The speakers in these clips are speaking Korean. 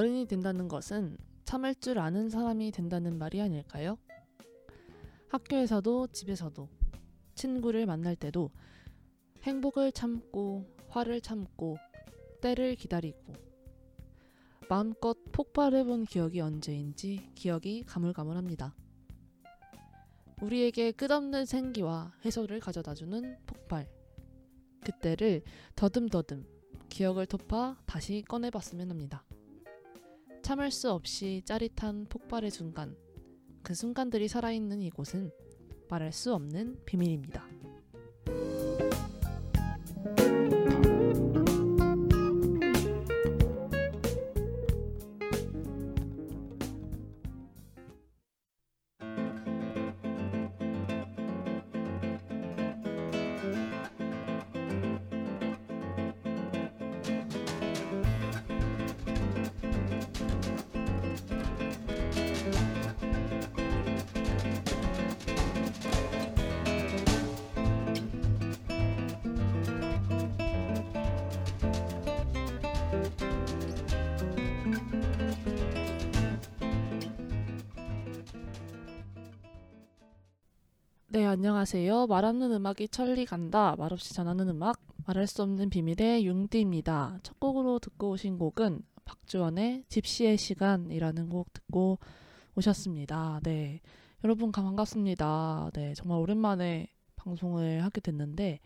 어른이 된다는 것은 참을 줄 아는 사람이 된다는 말이 아닐까요? 학교에서도 집에서도 친구를 만날 때도 행복을 참고 화를 참고 때를 기다리고 마음껏 폭발해본 기억이 언제인지 기억이 가물가물합니다. 우리에게 끝없는 생기와 해소를 가져다주는 폭발. 그때를 더듬더듬 기억을 덮아 다시 꺼내봤으면 합니다. 참을 수 없이 짜릿한 폭발의 순간, 그 순간들이 살아있는 이곳은 말할 수 없는 비밀입니다. 네, 안녕하세요. 말 없는 음악이 천리 간다. 말없이 전하는 음악, 말할 수 없는 비밀의 융디입니다. 첫 곡으로 듣고 오신 곡은 박주원의 집시의 시간이라는 곡 듣고 오셨습니다. 네. 여러분 반갑습니다. 네, 정말 오랜만에 방송을 하게 됐는데,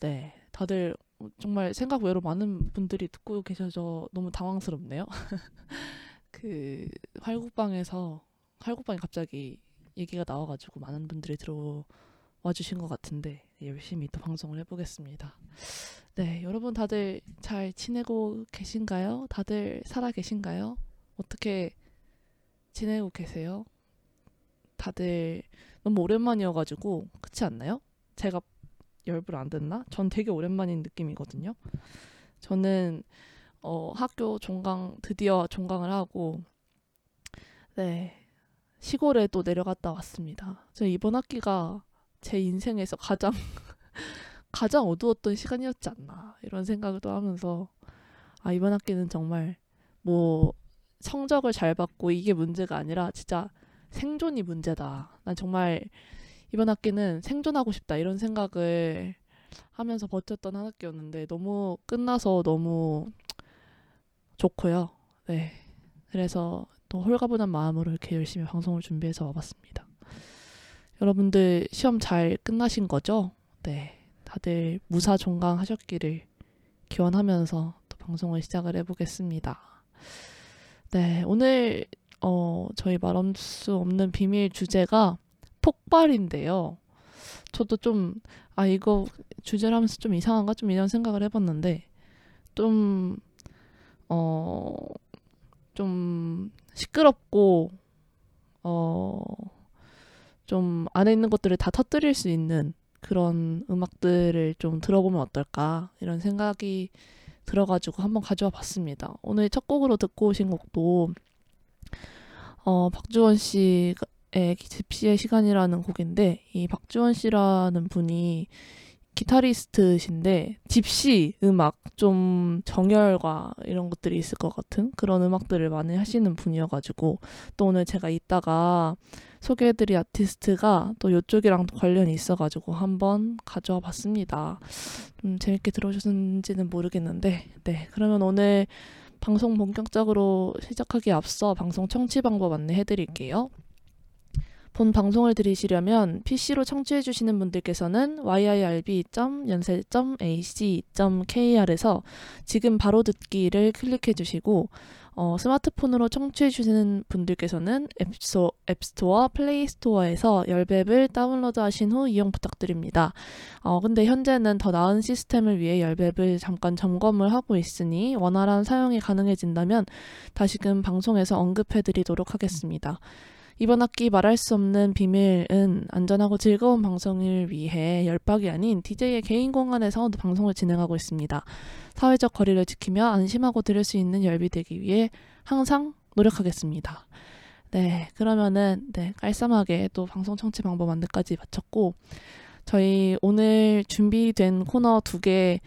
네, 다들 정말 생각 외로 많은 분들이 듣고 계셔서 너무 당황스럽네요. 그 활국방에서 활국방이 갑자기 얘기가 나와가지고 많은 분들이 들어와 주신 것 같은데 열심히 또 방송을 해보겠습니다. 네, 여러분 다들 잘 지내고 계신가요? 다들 살아 계신가요? 어떻게 지내고 계세요? 다들 너무 오랜만이어가지고 그렇지 않나요? 제가 열불 안 됐나? 전 되게 오랜만인 느낌이거든요. 저는 어, 학교 종강 드디어 종강을 하고 네 시골에 또 내려갔다 왔습니다. 저 이번 학기가 제 인생에서 가장 가장 어두웠던 시간이었지 않나 이런 생각을 또 하면서 아 이번 학기는 정말 뭐 성적을 잘 받고 이게 문제가 아니라 진짜 생존이 문제다. 난 정말 이번 학기는 생존하고 싶다 이런 생각을 하면서 버텼던 한 학기였는데 너무 끝나서 너무 좋고요. 네. 그래서 또 홀가분한 마음으로 이렇게 열심히 방송을 준비해서 와봤습니다. 여러분들 시험 잘 끝나신 거죠? 네. 다들 무사 종강 하셨기를 기원하면서 또 방송을 시작을 해보겠습니다. 네. 오늘, 어, 저희 말할 수 없는 비밀 주제가 폭발인데요. 저도 좀, 아, 이거 주제를 하면서 좀 이상한가? 좀 이런 생각을 해봤는데, 좀, 어, 좀 시끄럽고 어 좀 안에 있는 것들을 다 터뜨릴 수 있는 그런 음악들을 좀 들어보면 어떨까 이런 생각이 들어가지고 한번 가져와 봤습니다. 오늘 첫 곡으로 듣고 오신 곡도 어 박주원 씨의 집시의 시간이라는 곡인데 이 박주원 씨라는 분이 기타리스트신데 집시 음악 좀 정열과 이런 것들이 있을 것 같은 그런 음악들을 많이 하시는 분이어가지고 또 오늘 제가 이따가 소개해드릴 아티스트가 또 이쪽이랑 관련이 있어가지고 한번 가져와 봤습니다. 좀 재밌게 들어오셨는지는 모르겠는데 네 그러면 오늘 방송 본격적으로 시작하기 앞서 방송 청취 방법 안내해드릴게요. 본 방송을 들으시려면 PC로 청취해 주시는 분들께서는 yirb.연세.ac.kr에서 지금 바로 듣기를 클릭해 주시고 어, 스마트폰으로 청취해 주시는 분들께서는 앱스토어, 앱스토어, 플레이스토어에서 열배을 다운로드 하신 후 이용 부탁드립니다. 어, 근데 현재는 더 나은 시스템을 위해 열배을 잠깐 점검을 하고 있으니 원활한 사용이 가능해진다면 다시금 방송에서 언급해 드리도록 하겠습니다. 이번 학기 말할 수 없는 비밀은 안전하고 즐거운 방송을 위해 열박이 아닌 DJ의 개인 공간에서 방송을 진행하고 있습니다. 사회적 거리를 지키며 안심하고 들을 수 있는 열비 되기 위해 항상 노력하겠습니다. 네, 그러면은 네, 깔쌈하게 또 방송 청취 방법 안내까지 마쳤고 저희 오늘 준비된 코너 두개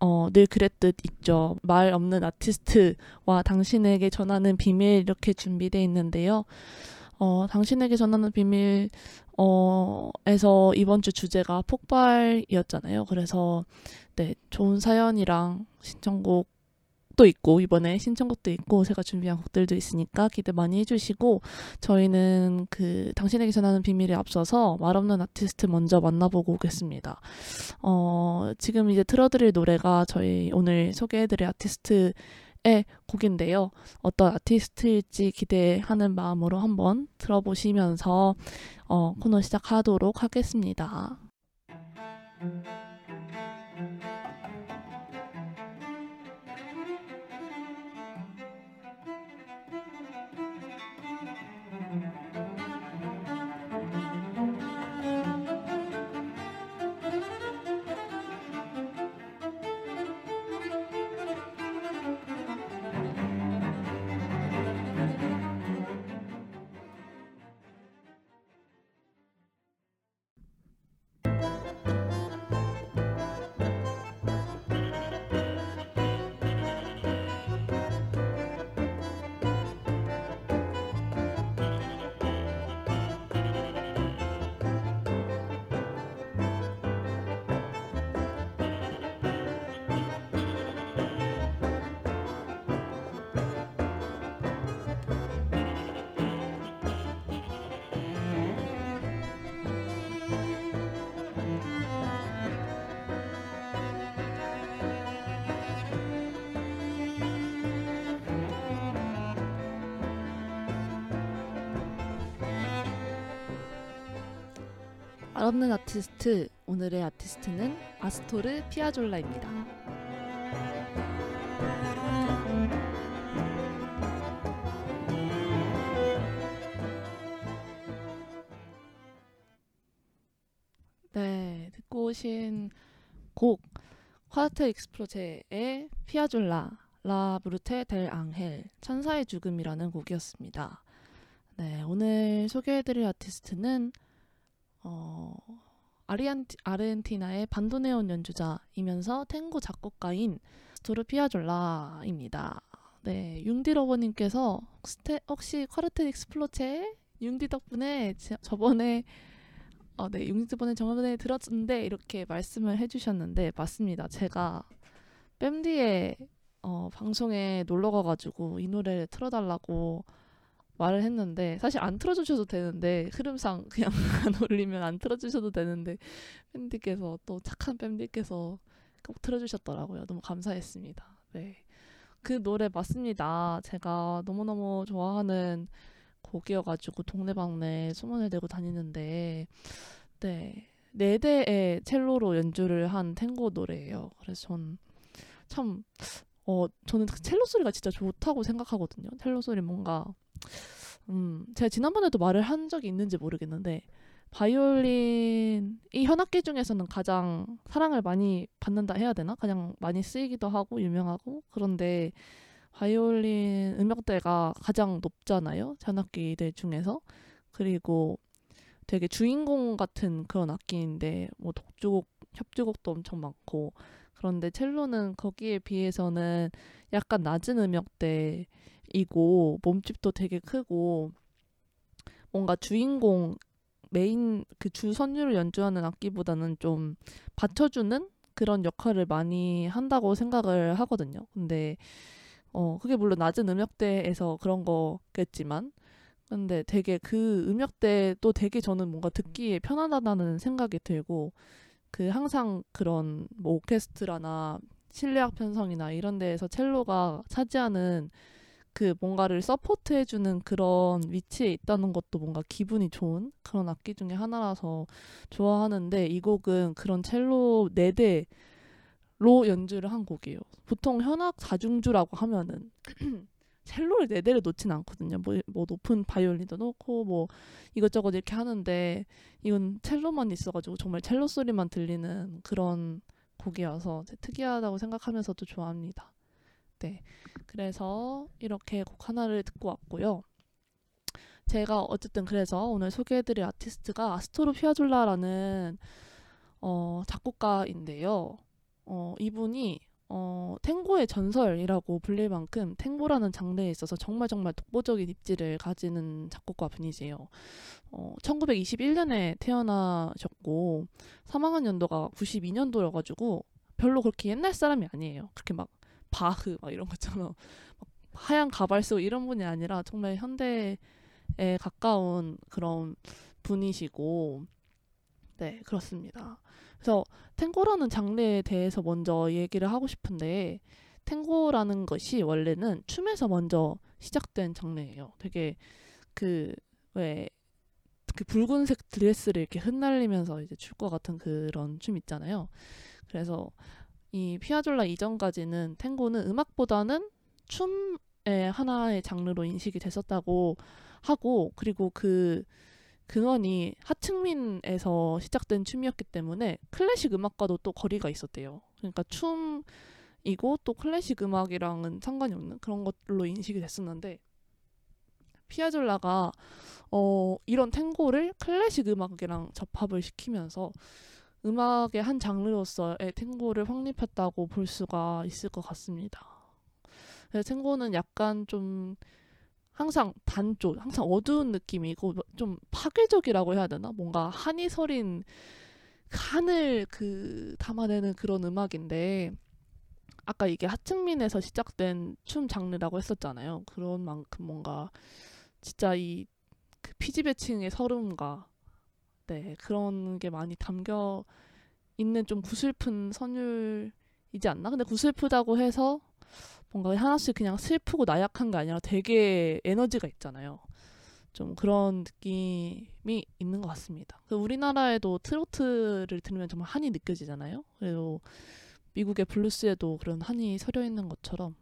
어, 늘 그랬듯 있죠. 말 없는 아티스트와 당신에게 전하는 비밀 이렇게 준비되어 있는데요. 어, 당신에게 전하는 비밀 어, 에서 이번 주 주제가 폭발이었잖아요. 그래서 네, 좋은 사연이랑 신청곡 도 있고 이번에 신청곡도 있고 제가 준비한 곡들도 있으니까 기대 많이 해주시고 저희는 그 당신에게 전하는 비밀에 앞서서 말없는 아티스트 먼저 만나보고 오겠습니다. 어, 지금 이제 틀어드릴 노래가 저희 오늘 소개해드릴 아티스트 의 곡인데요. 어떤 아티스트일지 기대하는 마음으로 한번 들어보시면서 어, 코너 시작하도록 하겠습니다. 없는 아티스트 오늘의 아티스트는 아스토르 피아졸라입니다. 네, 듣고 오신 곡 콰르트 익스프로제의 피아졸라 라 브루테 델 앙헬 천사의 죽음이라는 곡이었습니다. 네, 오늘 소개해드릴 아티스트는 어, 아리안티, 아르헨티나의 반도네온 연주자이면서 탱고 작곡가인 아스토르 피아졸라입니다. 네, 융디러버님께서 혹시 콰르트 익스플로체 융디 덕분에 저번에 어, 네, 융디 덕분에 저번에 들었는데 이렇게 말씀을 해주셨는데 맞습니다. 제가 뺨디에 어, 방송에 놀러 가가지고 이 노래를 틀어달라고 말을 했는데 사실 안 틀어주셔도 되는데 흐름상 그냥 안 올리면 안 틀어주셔도 되는데 팬디께서 또 착한 팬디께서 꼭 틀어주셨더라고요. 너무 감사했습니다. 네. 그 노래 맞습니다. 제가 너무너무 좋아하는 곡이어가지고 동네방네 소문을 내고 다니는데 네. 네 대의 첼로로 연주를 한 탱고 노래예요. 그래서 전 참, 어, 저는 그 첼로 소리가 진짜 좋다고 생각하거든요. 첼로 소리 뭔가 음, 제가 지난번에도 말을 한 적이 있는지 모르겠는데 바이올린 이 현악기 중에서는 가장 사랑을 많이 받는다 해야 되나? 가장 많이 쓰이기도 하고 유명하고 그런데 바이올린 음역대가 가장 높잖아요. 현악기들 중에서 그리고 되게 주인공 같은 그런 악기인데 뭐 독주곡, 협주곡도 엄청 많고 그런데 첼로는 거기에 비해서는 약간 낮은 음역대 이고 몸집도 되게 크고 뭔가 주인공 메인 그 주 선율을 연주하는 악기보다는 좀 받쳐주는 그런 역할을 많이 한다고 생각을 하거든요. 근데 어 그게 물론 낮은 음역대에서 그런 거겠지만 근데 되게 그 음역대도 되게 저는 뭔가 듣기에 편안하다는 생각이 들고 그 항상 그런 뭐 오케스트라나 실내악 편성이나 이런 데에서 첼로가 차지하는 그 뭔가를 서포트해주는 그런 위치에 있다는 것도 뭔가 기분이 좋은 그런 악기 중에 하나라서 좋아하는데 이 곡은 그런 첼로 4대로 연주를 한 곡이에요. 보통 현악 자중주라고 하면은 첼로를 4대를 놓진 않거든요. 뭐, 뭐 높은 바이올린도 놓고 뭐 이것저것 이렇게 하는데 이건 첼로만 있어가지고 정말 첼로 소리만 들리는 그런 곡이어서 특이하다고 생각하면서도 좋아합니다. 네. 그래서 이렇게 곡 하나를 듣고 왔고요. 제가 어쨌든 그래서 오늘 소개해드릴 아티스트가 아스토로 피아졸라라는 어, 작곡가인데요. 어, 이분이 어, 탱고의 전설이라고 불릴 만큼 탱고라는 장르에 있어서 정말 정말 독보적인 입지를 가지는 작곡가 분이세요. 어, 1921년에 태어나셨고 사망한 연도가 92년도여가지고 별로 그렇게 옛날 사람이 아니에요. 그렇게 막 바흐 막 이런 것처럼 하얀 가발 쓰고 이런 분이 아니라 정말 현대에 가까운 그런 분이시고 네 그렇습니다. 그래서 탱고라는 장르에 대해서 먼저 얘기를 하고 싶은데 탱고라는 것이 원래는 춤에서 먼저 시작된 장르예요. 되게 그 왜 그 붉은색 드레스를 이렇게 흩날리면서 이제 출 것 같은 그런 춤 있잖아요. 그래서 이 피아졸라 이전까지는 탱고는 음악보다는 춤의 하나의 장르로 인식이 됐었다고 하고 그리고 그 근원이 하층민에서 시작된 춤이었기 때문에 클래식 음악과도 또 거리가 있었대요. 그러니까 춤이고 또 클래식 음악이랑은 상관이 없는 그런 것로 인식이 됐었는데 피아졸라가 어, 이런 탱고를 클래식 음악이랑 접합을 시키면서 음악의 한 장르로서의 탱고를 확립했다고 볼 수가 있을 것 같습니다. 탱고는 약간 좀 항상 단조, 항상 어두운 느낌이고 좀 파괴적이라고 해야 되나? 뭔가 한이 서린 한을 그 담아내는 그런 음악인데 아까 이게 하층민에서 시작된 춤 장르라고 했었잖아요. 그런 만큼 뭔가 진짜 이 그 피지배층의 서름과 네 그런 게 많이 담겨 있는 좀 구슬픈 선율이지 않나? 근데 구슬프다고 해서 뭔가 하나씩 그냥 슬프고 나약한 게 아니라 되게 에너지가 있잖아요. 좀 그런 느낌이 있는 것 같습니다. 그 우리나라에도 트로트를 들으면 정말 한이 느껴지잖아요. 그리고 미국의 블루스에도 그런 한이 서려 있는 것처럼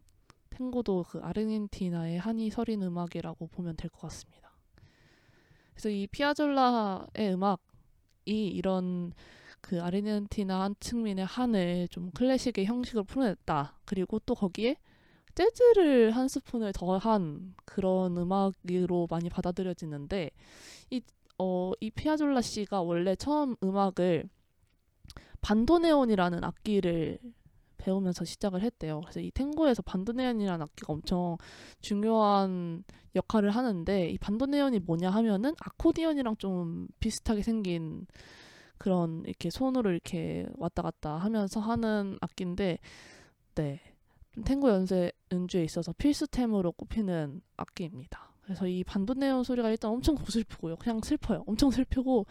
탱고도 그 아르헨티나의 한이 서린 음악이라고 보면 될 것 같습니다. 그래서 이 피아졸라의 음악이 이런 그 아르헨티나 한 측면의 한을 좀 클래식의 형식으로 풀어냈다. 그리고 또 거기에 재즈를 한 스푼을 더한 그런 음악으로 많이 받아들여지는데 이, 어, 이 피아졸라 씨가 원래 처음 음악을 반도네온이라는 악기를 배우면서 시작을 했대요. 그래서 이 탱고에서 반도네온이라는 악기가 엄청 중요한 역할을 하는데 이 반도네온이 뭐냐 하면은 아코디언이랑 좀 비슷하게 생긴 그런 이렇게 손으로 이렇게 왔다 갔다 하면서 하는 악기인데 네. 탱고 연세 연주에 있어서 필수템으로 꼽히는 악기입니다. 그래서 이 반도네온 소리가 일단 엄청 고슬프고요. 그냥 슬퍼요. 엄청 슬프고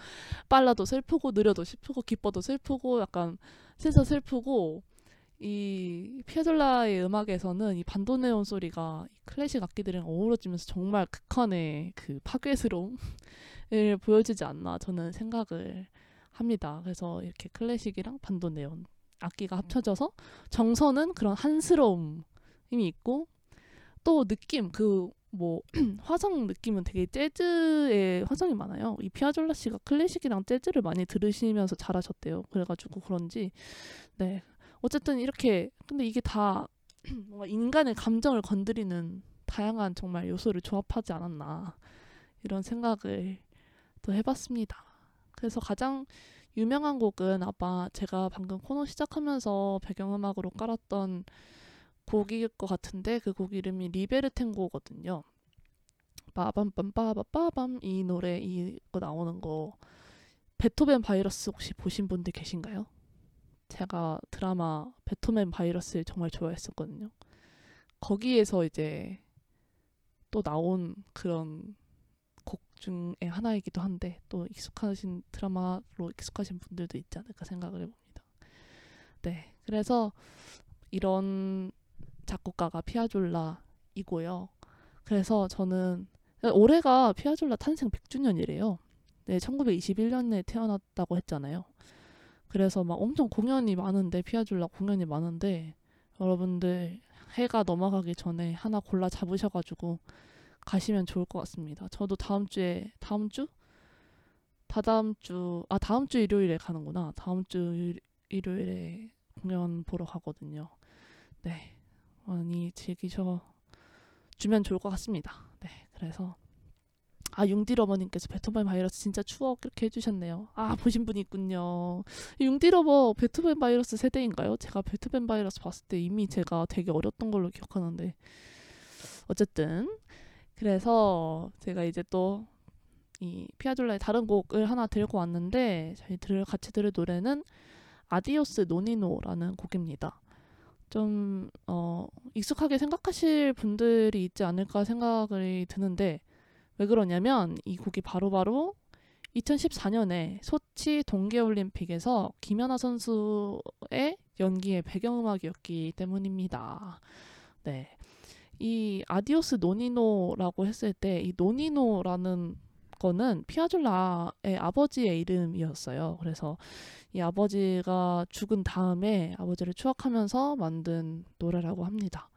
빨라도 슬프고 느려도 슬프고 기뻐도 슬프고 약간 세서 슬프고 이 피아졸라의 음악에서는 이 반도네온 소리가 클래식 악기들이랑 어우러지면서 정말 극한의 그 파괴스러움을 보여주지 않나 저는 생각을 합니다. 그래서 이렇게 클래식이랑 반도네온 악기가 합쳐져서 정서는 그런 한스러움이 있고 또 느낌 그 뭐 화성 느낌은 되게 재즈에 화성이 많아요. 이 피아졸라 씨가 클래식이랑 재즈를 많이 들으시면서 잘하셨대요. 그래가지고 그런지 네 어쨌든 이렇게 근데 이게 다 뭔가 인간의 감정을 건드리는 다양한 정말 요소를 조합하지 않았나 이런 생각을 또 해봤습니다. 그래서 가장 유명한 곡은 아마 제가 방금 코너 시작하면서 배경음악으로 깔았던 곡일 것 같은데 그 곡 이름이 리베르텐고거든요. 빠밤빰빠바빠밤 이 노래 이거 나오는 거 베토벤 바이러스 혹시 보신 분들 계신가요? 제가 드라마 베토벤 바이러스를 정말 좋아했었거든요. 거기에서 이제 또 나온 그런 중에 하나이기도 한데 또 익숙하신 드라마로 익숙하신 분들도 있지 않을까 생각을 해봅니다. 네, 그래서 이런 작곡가가 피아졸라이고요. 그래서 저는 올해가 피아졸라 탄생 100주년이래요. 네, 1921년에 태어났다고 했잖아요. 그래서 막 엄청 공연이 많은데 피아졸라 공연이 많은데 여러분들 해가 넘어가기 전에 하나 골라 잡으셔가지고 가시면 좋을 것 같습니다. 저도 다음 주에 다음 주 다다음 주 아 다음 주 일요일에 가는구나. 다음 주 일요일에 공연 보러 가거든요. 네. 많이 즐기셔 주면 좋을 것 같습니다. 네. 그래서 아 융디러버님께서 베토벤 바이러스 진짜 추억 이렇게 해주셨네요. 아 보신 분이 있군요. 융디러버 베토벤 바이러스 세대인가요? 제가 베토벤 바이러스 봤을 때 이미 제가 되게 어렸던 걸로 기억하는데 어쨌든 그래서 제가 이제 또 이 피아졸라의 다른 곡을 하나 들고 왔는데 저희 들 같이 들을 노래는 Adiós Nonino라는 곡입니다. 좀 어, 익숙하게 생각하실 분들이 있지 않을까 생각이 드는데 왜 그러냐면 이 곡이 바로 바로 2014년에 소치 동계올림픽에서 김연아 선수의 연기의 배경음악이었기 때문입니다. 네. 이 Adiós Nonino라고 했을 때 이 노니노라는 거는 피아졸라의 아버지의 이름이었어요. 그래서 이 아버지가 죽은 다음에 아버지를 추억하면서 만든 노래라고 합니다.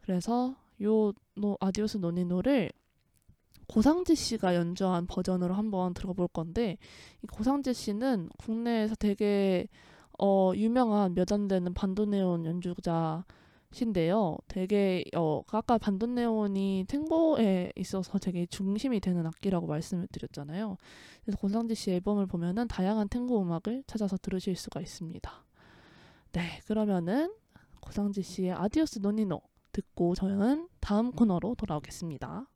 그래서 요 노, Adiós Nonino를 고상지 씨가 연주한 버전으로 한번 들어볼 건데 이 고상지 씨는 국내에서 되게 어, 유명한 몇 안 되는 반도네온 연주자신데요. 되게 어, 아까 반도네온이 탱고에 있어서 되게 중심이 되는 악기라고 말씀을 드렸잖아요. 그래서 고상지 씨 앨범을 보면은 다양한 탱고 음악을 찾아서 들으실 수가 있습니다. 네, 그러면은 고상지 씨의 Adiós Nonino 듣고 저는 다음 코너로 돌아오겠습니다.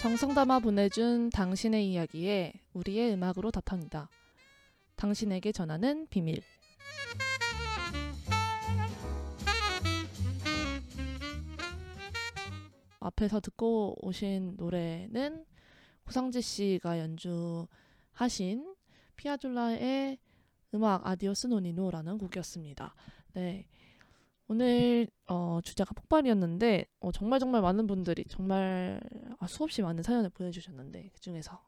정성 담아 보내준 당신의 이야기에 우리의 음악으로 답합니다. 당신에게 전하는 비밀. 앞에서 듣고 오신 노래는 고상지 씨가 연주하신 피아졸라의 음악 Adiós Nonino라는 곡이었습니다. 네. 오늘 어, 주제가 폭발이었는데 어, 정말 정말 많은 분들이 정말 아, 수없이 많은 사연을 보내주셨는데 그 중에서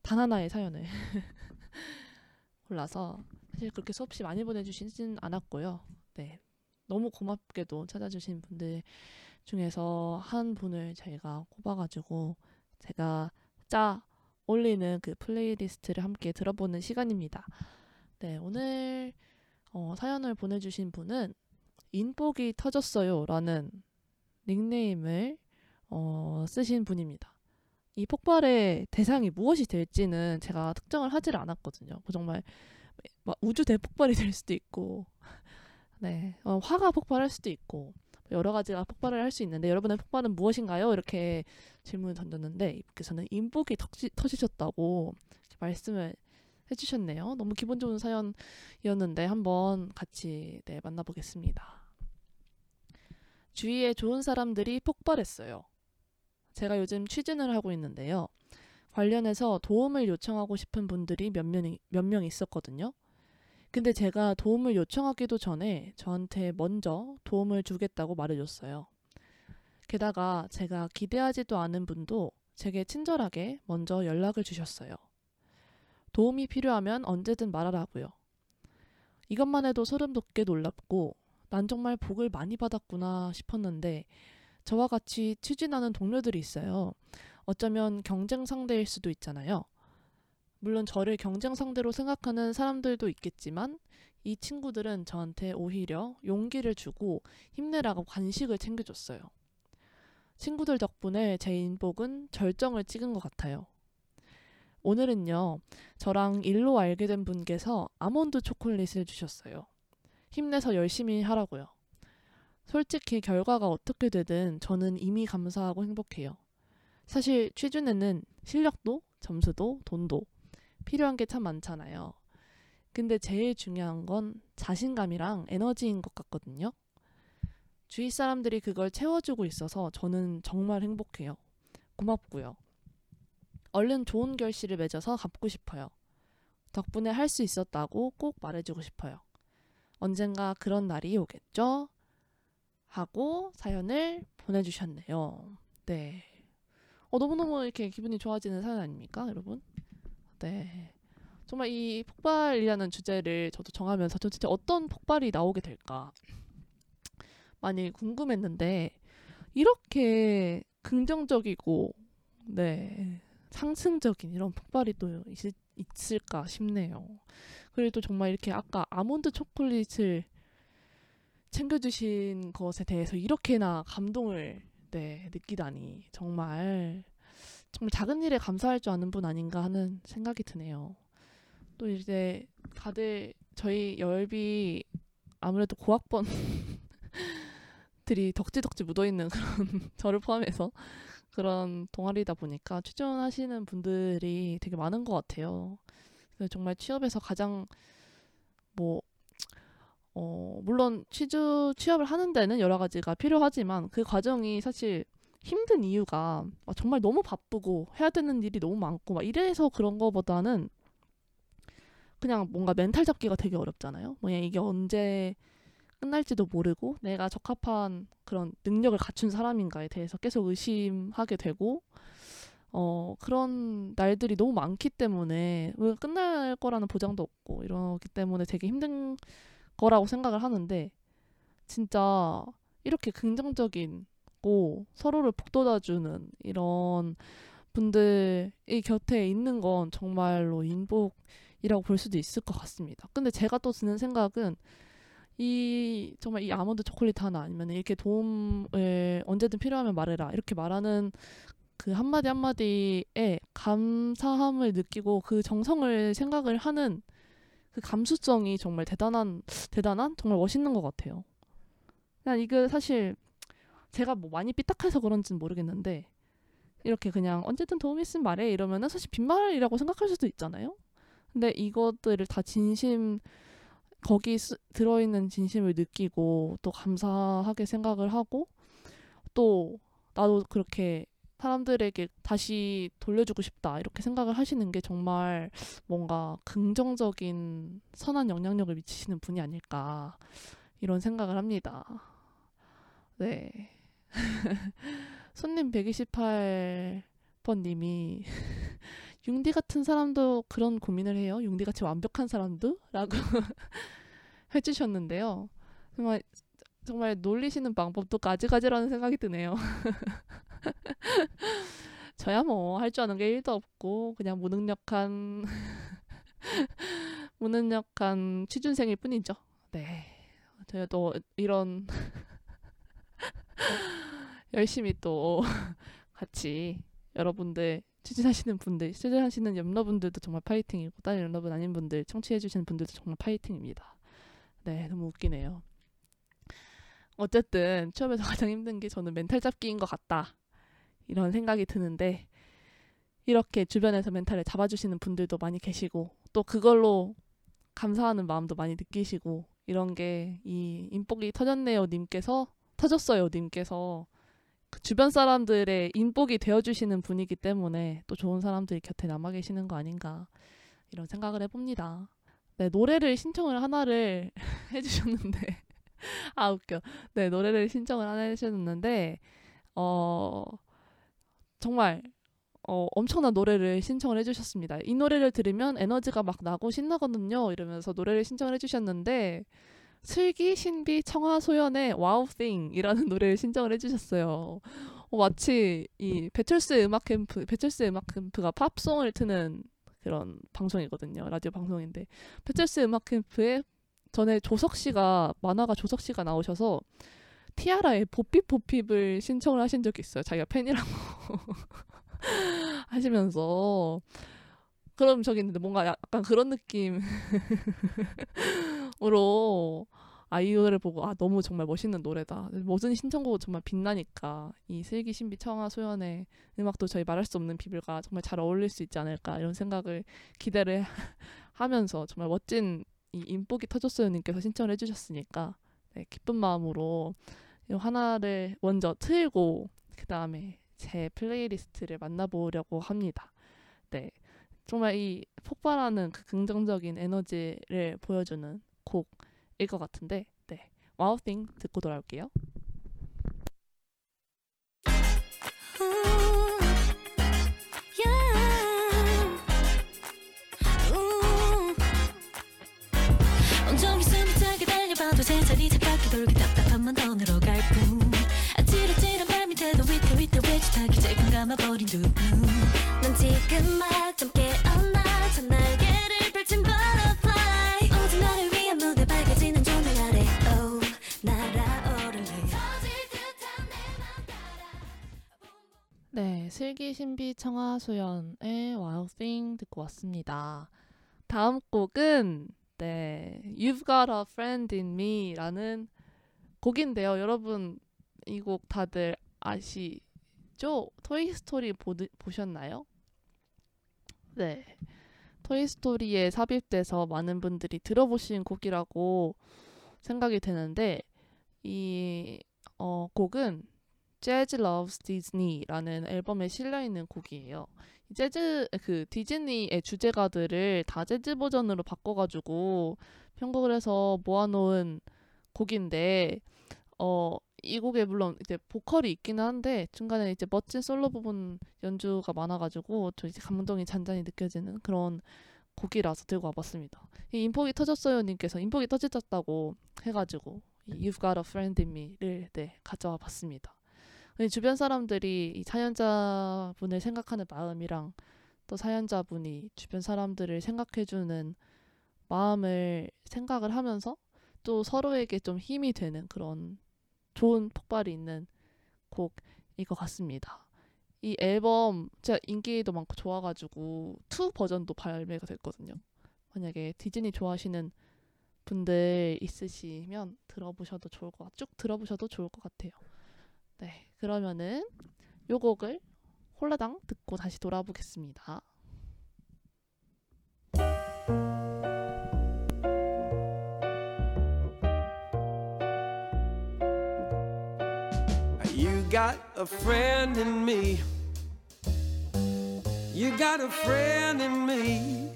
단 하나의 사연을 골라서 사실 그렇게 수없이 많이 보내주시진 않았고요. 네, 너무 고맙게도 찾아주신 분들 중에서 한 분을 저희가 꼽아가지고 제가 짜 올리는 그 playlist를 함께 들어보는 시간입니다. 네, 오늘 어, 사연을 보내주신 분은 인복이 터졌어요 라는 닉네임을 어, 쓰신 분입니다. 이 폭발의 대상이 무엇이 될지는 제가 특정을 하지를 않았거든요. 뭐 정말 우주 대폭발이 될 수도 있고, 네, 어, 화가 폭발할 수도 있고, 여러 가지가 폭발을 할 수 있는데 여러분의 폭발은 무엇인가요? 이렇게 질문을 던졌는데 이분께서는 인복이 터지, 터지셨다고 말씀을 해주셨네요. 너무 기분 좋은 사연이었는데 한번 같이 네, 만나보겠습니다. 주위에 좋은 사람들이 폭발했어요. 제가 요즘 취진을 하고 있는데요. 관련해서 도움을 요청하고 싶은 분들이 몇 명, 몇명 있었거든요. 근데 제가 도움을 요청하기도 전에 저한테 먼저 도움을 주겠다고 말해줬어요. 게다가 제가 기대하지도 않은 분도 제게 친절하게 먼저 연락을 주셨어요. 도움이 필요하면 언제든 말하라고요. 이것만 해도 소름 돋게 놀랍고 난 정말 복을 많이 받았구나 싶었는데 저와 같이 취진하는 동료들이 있어요. 어쩌면 경쟁 상대일 수도 있잖아요. 물론 저를 경쟁 상대로 생각하는 사람들도 있겠지만 이 친구들은 저한테 오히려 용기를 주고 힘내라고 간식을 챙겨줬어요. 친구들 덕분에 제 인복은 절정을 찍은 것 같아요. 오늘은요, 저랑 일로 알게 된 분께서 아몬드 초콜릿을 주셨어요. 힘내서 열심히 하라고요. 솔직히 결과가 어떻게 되든 저는 이미 감사하고 행복해요. 사실 취준에는 실력도, 점수도, 돈도 필요한 게 참 많잖아요. 근데 제일 중요한 건 자신감이랑 에너지인 것 같거든요. 주위 사람들이 그걸 채워주고 있어서 저는 정말 행복해요. 고맙고요. 얼른 좋은 결실을 맺어서 갚고 싶어요. 덕분에 할 수 있었다고 꼭 말해주고 싶어요. 언젠가 그런 날이 오겠죠? 하고 사연을 보내주셨네요. 네. 어, 너무너무 이렇게 기분이 좋아지는 사연 아닙니까, 여러분? 네. 정말 이 폭발이라는 주제를 저도 정하면서 도대체 어떤 폭발이 나오게 될까 많이 궁금했는데 이렇게 긍정적이고 네 상승적인 이런 폭발이 또 있, 있을까 싶네요. 그래도 정말 이렇게 아까 아몬드 초콜릿을 챙겨주신 것에 대해서 이렇게나 감동을 네, 느끼다니 정말 정말 작은 일에 감사할 줄 아는 분 아닌가 하는 생각이 드네요. 또 이제 다들 저희 열비 아무래도 고학번 들이 덕지덕지 묻어있는 그런 저를 포함해서 그런 동아리다 보니까 취준하시는 분들이 되게 많은 것 같아요. 정말 취업에서 가장 뭐 어, 물론 취주 취업을 하는 데는 여러 가지가 필요하지만 그 과정이 사실 힘든 이유가 정말 너무 바쁘고 해야 되는 일이 너무 많고 막 이래서 그런 거보다는 그냥 뭔가 멘탈 잡기가 되게 어렵잖아요. 뭐냐 이게 언제 끝날지도 모르고 내가 적합한 그런 능력을 갖춘 사람인가에 대해서 계속 의심하게 되고 어 그런 날들이 너무 많기 때문에 왜 끝날 거라는 보장도 없고 이러기 때문에 되게 힘든 거라고 생각을 하는데 진짜 이렇게 긍정적인 고 서로를 북돋아주는 이런 분들이 곁에 있는 건 정말로 인복이라고 볼 수도 있을 것 같습니다. 근데 제가 또 드는 생각은 이 정말 이 아몬드 초콜릿 하나 아니면 이렇게 도움을 언제든 필요하면 말해라 이렇게 말하는 그 한마디 한마디에 감사함을 느끼고 그 정성을 생각을 하는 그 감수성이 정말 대단한 대단한 정말 멋있는 것 같아요. 그냥 이게 사실 제가 뭐 많이 삐딱해서 그런지는 모르겠는데 이렇게 그냥 언제든 도움 있으면 말해 이러면은 사실 빈말이라고 생각할 수도 있잖아요. 근데 이것들을 다 진심 거기 스, 들어있는 진심을 느끼고 또 감사하게 생각을 하고 또 나도 그렇게 사람들에게 다시 돌려주고 싶다 이렇게 생각을 하시는 게 정말 뭔가 긍정적인 선한 영향력을 미치시는 분이 아닐까 이런 생각을 합니다. 네. 손님 128번님이 융디 같은 사람도 그런 고민을 해요. 융디 같이 완벽한 사람도? 라고 해주셨는데요. 정말, 정말 놀리시는 방법도 가지가지라는 생각이 드네요. 저야 뭐 할 줄 아는 게 1도 없고 그냥 무능력한 무능력한 취준생일 뿐이죠. 네. 제가 또 이런 열심히 또 같이 여러분들 취준하시는 분들, 취준하시는 염러분들도 정말 파이팅이고 다른 염러분 아닌 분들, 청취해주시는 분들도 정말 파이팅입니다. 네, 너무 웃기네요. 어쨌든 취업에서 가장 힘든 게 저는 멘탈 잡기인 것 같다. 이런 생각이 드는데 이렇게 주변에서 멘탈을 잡아주시는 분들도 많이 계시고 또 그걸로 감사하는 마음도 많이 느끼시고 이런 게 이 인복이 터졌네요 님께서 터졌어요 님께서 그 주변 사람들의 인복이 되어주시는 분이기 때문에 또 좋은 사람들이 곁에 남아 계시는 거 아닌가 이런 생각을 해봅니다. 네, 노래를 신청을 하나를 해주셨는데 아 웃겨. 네, 노래를 신청을 하나 해주셨는데 어 정말 어, 엄청난 노래를 신청을 해주셨습니다. 이 노래를 들으면 에너지가 막 나고 신나거든요. 이러면서 노래를 신청을 해주셨는데 슬기, 신비, 청아, 소연의 Wow Thing이라는 노래를 신청을 해주셨어요. 어, 마치 이 배철수의 음악 캠프, 배철수의 음악 캠프가 팝송을 트는 그런 방송이거든요. 라디오 방송인데 배철수의 음악 캠프에 전에 조석 씨가 만화가 조석 씨가 나오셔서 티아라의 보핍 보핍을 신청을 하신 적이 있어요. 자기가 팬이라고 하시면서 그럼 저기 있는데 뭔가 약간 그런 느낌 으로 아이 노래를 보고 아 너무 정말 멋있는 노래다. 모든 신청곡은 정말 빛나니까 이 슬기 신비 청아 소연의 음악도 저희 말할 수 없는 비밀과 정말 잘 어울릴 수 있지 않을까 이런 생각을 기대를 하면서 정말 멋진 이 인복이 터졌어요 님께서 신청을 해주셨으니까 네, 기쁜 마음으로 하나를 먼저 틀고 그 다음에 제 플레이리스트를 만나보려고 합니다. 네. 정말 이 폭발하는 그 긍정적인 에너지를 보여주는 곡일 것 같은데, 네. Thing 듣고 돌아올게요. 넌 지금 막좀 깨 슬기 신비 청하소연의 Wow Thing 듣고 왔습니다. 다음 곡은 네, You've Got a Friend in Me라는 곡인데요. 여러분 이 곡 다들 아시죠? 토이 스토리 보, 보셨나요? 네. 토이 스토리에 삽입돼서 많은 분들이 들어보신 곡이라고 생각이 되는데 이 어, 곡은 Jazz Loves Disney라는 앨범에 실려 있는 곡이에요. 이 재즈 그 디즈니의 주제가들을 다 재즈 버전으로 바꿔 가지고 편곡을 해서 모아 놓은 곡인데 어. 이 곡에 물론 이제 보컬이 있기는 한데 중간에 이제 멋진 솔로 부분 연주가 많아 가지고 또 이제 감동이 잔잔히 느껴지는 그런 곡이라서 들고 와봤습니다. 이 인폭이 터졌어요 님께서 인폭이 터졌다고 해가지고 이 You've Got a Friend in Me를 네 가져와 봤습니다. 근데 주변 사람들이 이 사연자분을 생각하는 마음이랑 또 사연자분이 주변 사람들을 생각해주는 마음을 생각을 하면서 또 서로에게 좀 힘이 되는 그런 좋은 폭발이 있는 곡일 것 같습니다. 이 앨범 제가 인기도 많고 좋아가지고 2 버전도 발매가 됐거든요. 만약에 디즈니 좋아하시는 분들 있으시면 들어보셔도 좋을 것 같, 쭉 들어보셔도 좋을 것 같아요. 네, 그러면은 요 곡을 홀라당 듣고 다시 돌아보겠습니다. You got a friend in me. You got a friend in me.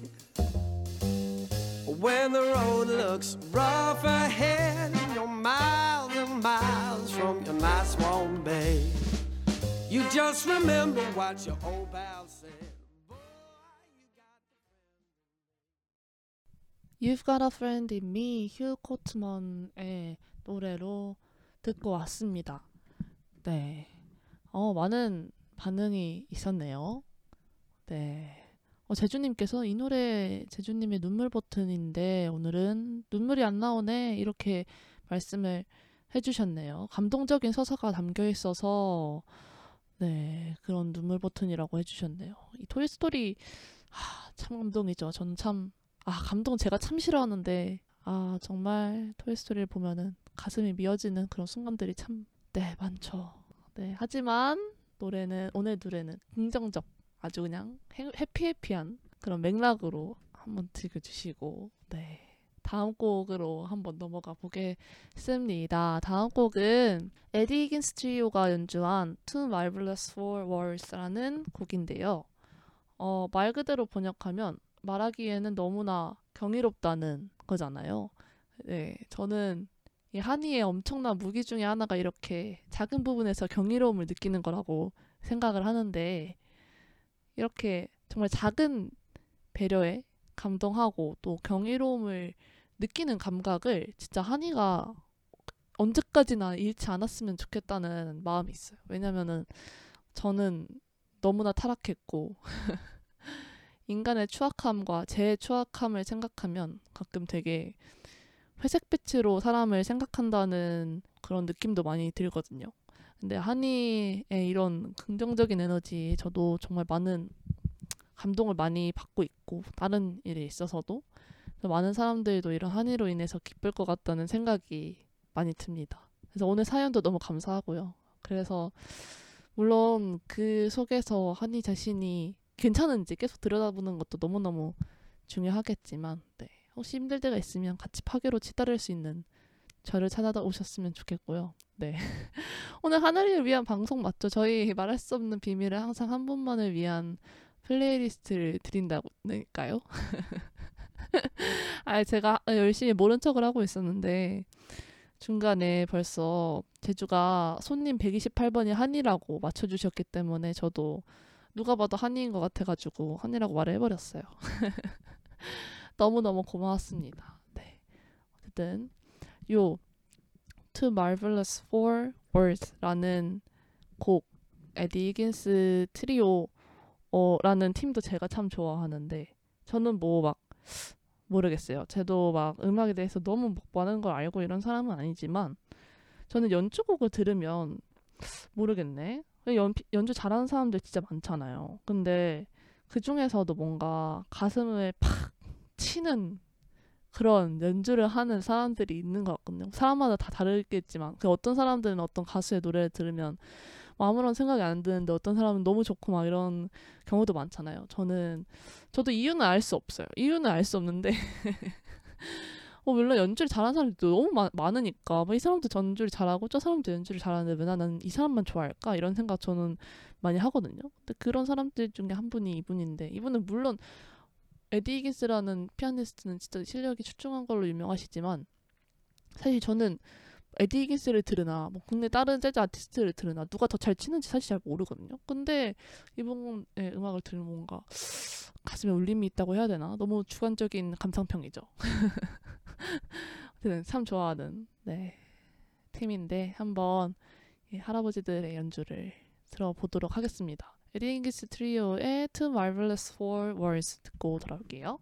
When the road looks rough ahead, you're miles miles from your nice warm bed. You just remember what your old pal said. You've Got a Friend in Me 휴 코트먼의 노래로 듣고 왔습니다. 네. 어, 많은 반응이 있었네요. 네. 어, 제주님께서 이 노래 제주님의 눈물 버튼인데 오늘은 눈물이 안 나오네 이렇게 말씀을 해주셨네요. 감동적인 서사가 담겨 있어서 네 그런 눈물 버튼이라고 해주셨네요. 이 토이 스토리 아, 참 감동이죠. 저는 참 아, 감동 제가 참 싫어하는데, 아, 정말 토이 스토리를 보면은 가슴이 미어지는 그런 순간들이 참, 네, 많죠. 네, 하지만 노래는, 오늘 노래는 긍정적, 아주 그냥 해, 해피해피한 그런 맥락으로 한번 즐겨주시고, 네. 다음 곡으로 한번 넘어가 보겠습니다. 다음 곡은 에디 히긴스 트리오가 연주한 Too Marvelous for Words라는 곡인데요. 어, 말 그대로 번역하면 말하기에는 너무나 경이롭다는 거잖아요. 네, 저는 이 한이의 엄청난 무기 중에 하나가 이렇게 작은 부분에서 경이로움을 느끼는 거라고 생각을 하는데 이렇게 정말 작은 배려에 감동하고 또 경이로움을 느끼는 감각을 진짜 한이가 언제까지나 잃지 않았으면 좋겠다는 마음이 있어요. 왜냐면은 저는 너무나 타락했고 인간의 추악함과 제 추악함을 생각하면 가끔 되게 회색빛으로 사람을 생각한다는 그런 느낌도 많이 들거든요. 근데 한이의 이런 긍정적인 에너지 저도 정말 많은 감동을 많이 받고 있고 다른 일에 있어서도 많은 사람들도 이런 한이로 인해서 기쁠 것 같다는 생각이 많이 듭니다. 그래서 오늘 사연도 너무 감사하고요. 그래서 물론 그 속에서 한이 자신이 괜찮은지 계속 들여다보는 것도 너무너무 중요하겠지만 네. 혹시 힘들 때가 있으면 같이 파괴로 치달을 수 있는 저를 찾아다 오셨으면 좋겠고요. 네. 오늘 하나를 위한 방송 맞죠? 저희 말할 수 없는 비밀을 항상 한 분만을 위한 플레이리스트를 드린다니까요. 아, 제가 열심히 모른 척을 하고 있었는데 중간에 벌써 제주가 손님 128번이 한이라고 맞춰주셨기 때문에 저도 누가 봐도 한이인 것 같아가지고 한이라고 말을 해버렸어요. 너무너무 고마웠습니다. 네. 어쨌든 요 Too Marvelous for Words라는 곡 에디 히긴스 트리오 어, 라는 팀도 제가 참 좋아하는데 저는 뭐 막 모르겠어요. 저도 막 음악에 대해서 너무 막 많은 걸 알고 이런 사람은 아니지만 저는 연주곡을 들으면 모르겠네. 연, 연주 잘하는 사람들 진짜 많잖아요. 근데 그 중에서도 뭔가 가슴을 팍 치는 그런 연주를 하는 사람들이 있는 것 같거든요. 사람마다 다 다르겠지만 그 어떤 사람들은 어떤 가수의 노래를 들으면 뭐 아무런 생각이 안 드는데 어떤 사람은 너무 좋고 막 이런 경우도 많잖아요. 저는 저도 이유는 알 수 없어요. 이유는 알 수 없는데 어, 물론 연주를 잘하는 사람들도 너무 마, 많으니까 뭐 이 사람도 연주를 잘하고 저 사람도 연주를 잘하는데 왜 나는 이 사람만 좋아할까 이런 생각 저는 많이 하거든요. 근데 그런 사람들 중에 한 분이 이분인데 이분은 물론 에디 히긴스라는 피아니스트는 진짜 실력이 출중한 걸로 유명하시지만 사실 저는 에디 히긴스를 들으나 뭐 국내 다른 재즈 아티스트를 들으나 누가 더 잘 치는지 사실 잘 모르거든요. 근데 이분의 음악을 들으면 뭔가 가슴에 울림이 있다고 해야 되나? 너무 주관적인 감상평이죠. 참 좋아하는 네 팀인데 한번 이 할아버지들의 연주를 들어보도록 하겠습니다. 에디 잉기스 트리오의 Too Marvelous for Words 듣고 돌아올게요.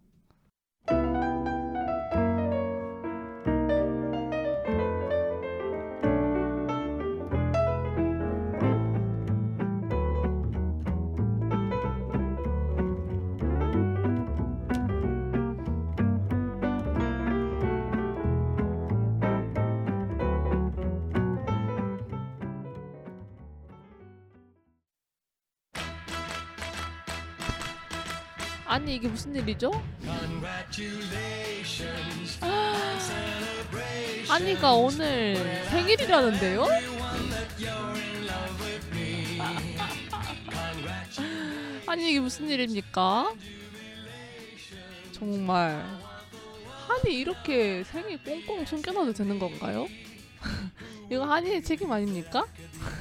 아니 이게 무슨 일이죠? 아니가 오늘 생일이라는데요? 아니 이게 무슨 일입니까? 정말 한이 이렇게 생일 꽁꽁 숨겨놔도 되는 건가요? 이거 한이의 책임 아닙니까?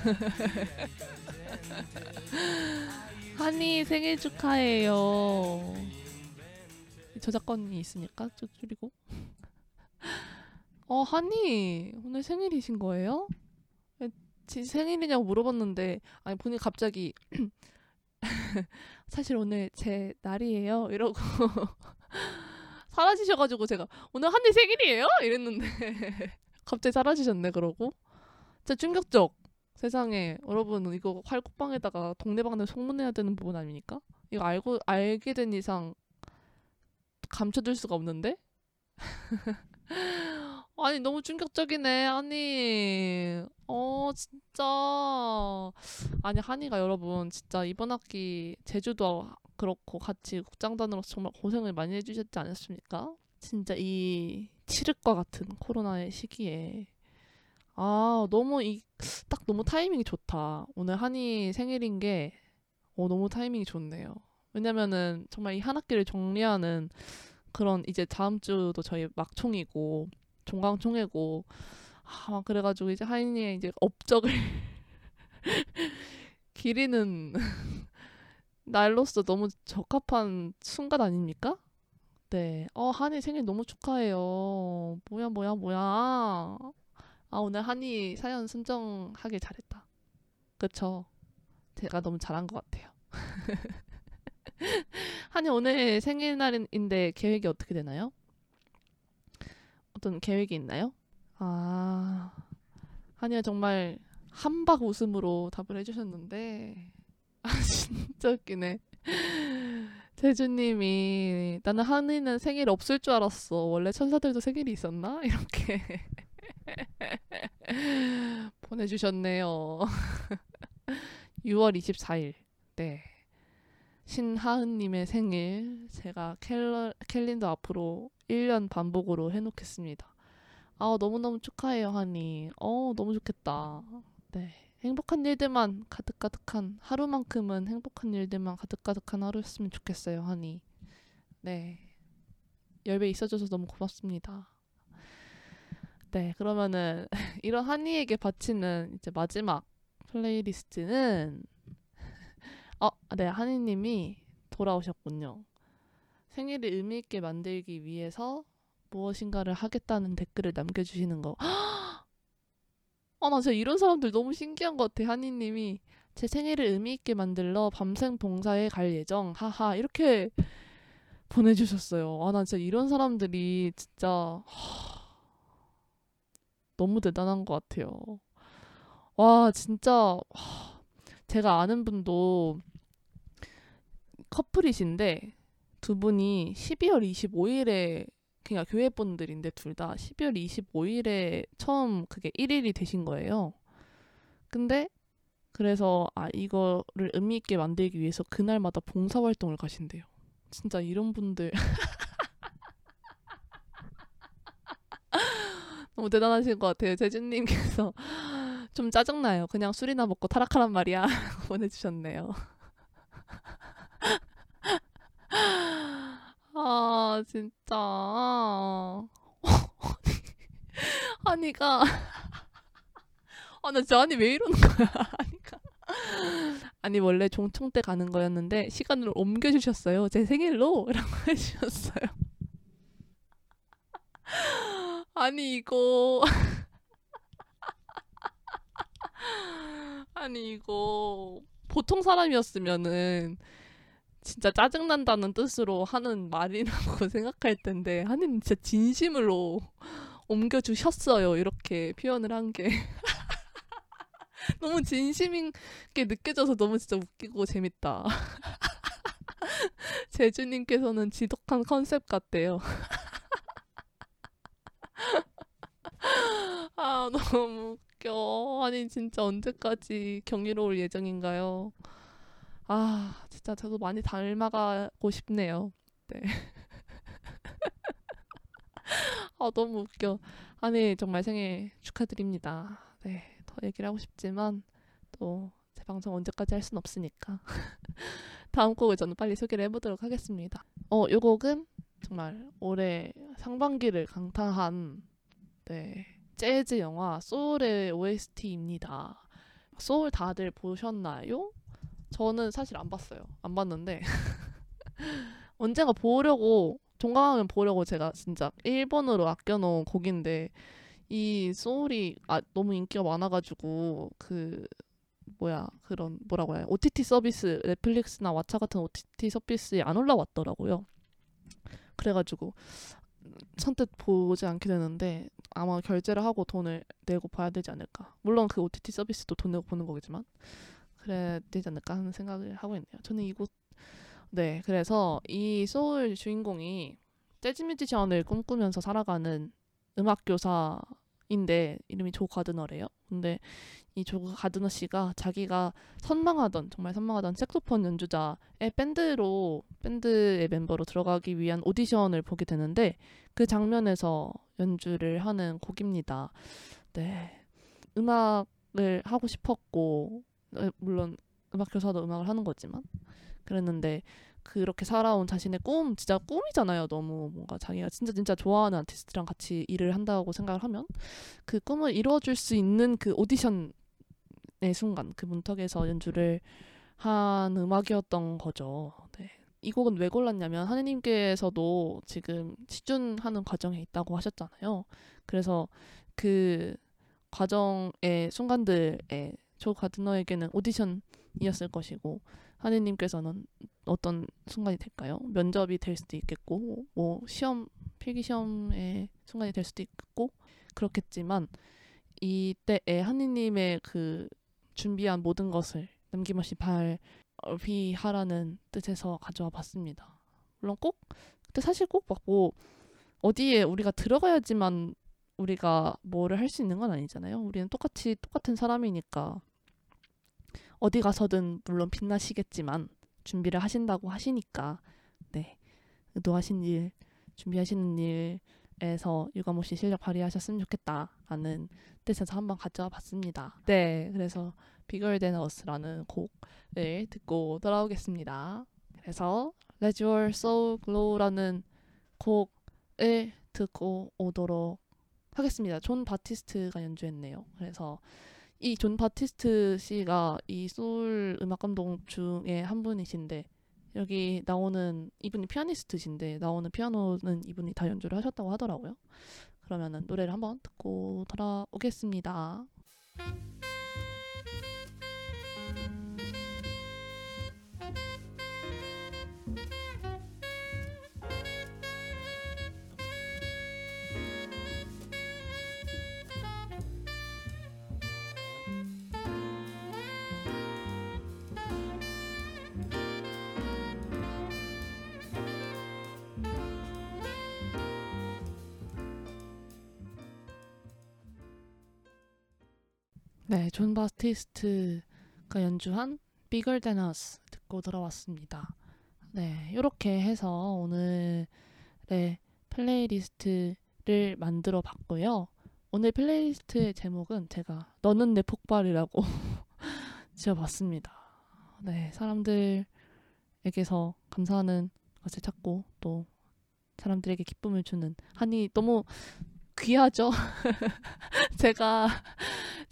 한이 생일 축하해요. 저작권이 있으니까 좀 줄이고. 어 한이 오늘 생일이신 거예요? 왜지 생일이냐고 물어봤는데 아니 본인 갑자기 사실 오늘 제 날이에요 이러고 사라지셔가지고 제가 오늘 한이 생일이에요 이랬는데 갑자기 사라지셨네 그러고 진짜 충격적. 세상에 여러분 이거 활국방에다가 동네방네 소문내야 되는 부분 아닙니까? 이거 알고 알게 된 이상 감춰둘 수가 없는데? 아니 너무 충격적이네 아니 어 진짜 아니 한이가 여러분 진짜 이번 학기 제주도 그렇고 같이 국장단으로서 정말 고생을 많이 해주셨지 않았습니까? 진짜 이 칠흑과 같은 코로나의 시기에 아, 너무 이, 딱 너무 타이밍이 좋다. 오늘 한이 생일인 게, 어, 너무 타이밍이 좋네요. 왜냐면은 정말 이 한 학기를 정리하는 그런 이제 다음 주도 저희 막총이고, 종강총회고, 아, 막 그래가지고 이제 한이의 이제 업적을 기리는 날로서 너무 적합한 순간 아닙니까? 네. 어, 한이 생일 너무 축하해요. 뭐야, 뭐야, 뭐야. 아, 오늘 한이 사연 선정하길 잘했다. 그쵸? 제가 너무 잘한 것 같아요. 한이 오늘 생일날인데 계획이 어떻게 되나요? 어떤 계획이 있나요? 아, 한이가 정말 한박 웃음으로 답을 해주셨는데, 아, 진짜 웃기네. 제주님이 나는 한이는 생일 없을 줄 알았어. 원래 천사들도 생일이 있었나? 이렇게 보내주셨네요. 6월 24일. 네. 신하은님의 생일 제가 캘러, 캘린더 앞으로 1년 반복으로 해놓겠습니다. 아 너무너무 축하해요 하니. 어 너무 좋겠다. 네. 행복한 일들만 가득가득한 하루만큼은 행복한 일들만 가득가득한 하루였으면 좋겠어요, 하니. 네. 열배 있어줘서 너무 고맙습니다. 네, 그러면은 이런 한이에게 바치는 이제 마지막 플레이리스트는 어, 네, 한이님이 돌아오셨군요. 생일을 의미 있게 만들기 위해서 무엇인가를 하겠다는 댓글을 남겨주시는 거. 아, 나 진짜 이런 사람들 너무 신기한 것 같아. 한이님이 제 생일을 의미 있게 만들러 밤샘 봉사에 갈 예정. 하하 이렇게 보내주셨어요. 아, 나 진짜 이런 사람들이 진짜 하, 너무 대단한 것 같아요. 와, 진짜 하, 제가 아는 분도 커플이신데 두 분이 12월 25일에 그냥 교회 분들인데 둘 다 12월 25일에 처음 그게 1일이 되신 거예요. 근데 그래서 아 이거를 의미 있게 만들기 위해서 그날마다 봉사 활동을 가신대요. 진짜 이런 분들 너무 대단하신 것 같아요. 재준님께서. 좀 짜증나요. 그냥 술이나 먹고 타락하란 말이야. 보내주셨네요. 아 진짜. 아니가. 아 나 진짜 아니 왜 이러는 거야 아니가. 아니 원래 종총 때 가는 거였는데 시간을 옮겨주셨어요. 제 생일로? 라고 해주셨어요 아니 이거. 아니 이거. 보통 사람이었으면은 진짜 짜증난다는 뜻으로 하는 말이라고 생각할 텐데 하느님 진짜 진심으로 옮겨주셨어요. 이렇게 표현을 한 게. 너무 진심인 게 느껴져서 너무 진짜 웃기고 재밌다. 제주님께서는 지독한 컨셉 같대요 아 너무 웃겨 아니 진짜 언제까지 경이로울 예정인가요 아, 진짜 저도 많이 닮아가고 싶네요. 네. 아, 너무 웃겨. 아니, 정말 생일 축하드립니다. 네, 더 얘기를 하고 싶지만 또 제 방송 언제까지 할 순 없으니까. 다음 곡을 저는 빨리 소개를 해보도록 하겠습니다. 어, 요 곡은 정말 올해 상반기를 강타한 네, 재즈 영화 소울의 OST입니다. 소울 다들 보셨나요? 저는 사실 안 봤어요. 안 봤는데 언젠가 보려고 종강하면 보려고 제가 진짜 1번으로 아껴놓은 곡인데 이 소울이 아, 너무 인기가 많아가지고 그 뭐야 그런 뭐라고 해야 OTT 서비스 넷플릭스나 왓챠 같은 OTT 서비스에 안 올라왔더라고요. 그래가지고 선뜻 보지 않게 되는데 아마 결제를 하고 돈을 내고 봐야 되지 않을까. 물론 그 OTT 서비스도 돈 내고 보는 거겠지만 그래야 되지 않을까 하는 생각을 하고 있네요. 저는 이곳 네 그래서 이 소울 주인공이 재즈 뮤지션을 꿈꾸면서 살아가는 음악 교사인데 이름이 조 가드너래요. 근데 이 조 가드너 씨가 자기가 선망하던 정말 선망하던 색소폰 연주자의 밴드로 밴드의 멤버로 들어가기 위한 오디션을 보게 되는데 그 장면에서 연주를 하는 곡입니다. 네 음악을 하고 싶었고 어, 물론 음악 교사도 음악을 하는 거지만 그랬는데 그렇게 살아온 자신의 꿈 진짜 꿈이잖아요 너무 뭔가 자기가 진짜 진짜 좋아하는 아티스트랑 같이 일을 한다고 생각을 하면 그 꿈을 이루어줄 수 있는 그 오디션의 순간 그 문턱에서 연주를 한 음악이었던 거죠 네. 이 곡은 왜 골랐냐면 하느님께서도 지금 시준하는 과정에 있다고 하셨잖아요 그래서 그 과정의 순간들에 조 가드너에게는 오디션이었을 것이고 하느님께서는 어떤 순간이 될까요? 면접이 될 수도 있겠고 뭐 시험 필기 시험의 순간이 될 수도 있겠고 그렇겠지만 이때에 하느님의 그 준비한 모든 것을 남김없이 발 휘하라는 뜻에서 가져와 봤습니다. 물론 꼭 근데 사실 꼭 막 뭐 어디에 우리가 들어가야지만 우리가 뭐를 할 수 있는 건 아니잖아요. 우리는 똑같이 똑같은 사람이니까 어디 가서든 물론 빛나시겠지만 준비를 하신다고 하시니까 네 의도하신 일 준비하시는 일 에서 유가모 씨 실력 발휘하셨으면 좋겠다라는 뜻에서 한번 가져와 봤습니다. 네, 그래서 Than Us라는 곡을 듣고 돌아오겠습니다. 그래서 Let Your Soul Glow라는 곡을 듣고 오도록 하겠습니다. 존 바티스트가 연주했네요. 그래서 이 존 바티스트 씨가 이 소울 음악 감독 중에 한 분이신데 여기 나오는 이분이 피아니스트신데 나오는 피아노는 이분이 다 연주를 하셨다고 하더라고요. 그러면은 노래를 한번 듣고 돌아오겠습니다. 네, 존 바티스트가 연주한 Bigger Than Us 듣고 돌아왔습니다. 네, 이렇게 해서 오늘의 플레이리스트를 만들어 봤고요. 오늘 플레이리스트의 제목은 제가 너는 내 폭발이라고 지어봤습니다. 네, 사람들에게서 감사하는 것을 찾고 또 사람들에게 기쁨을 주는 한이 너무 귀하죠. 제가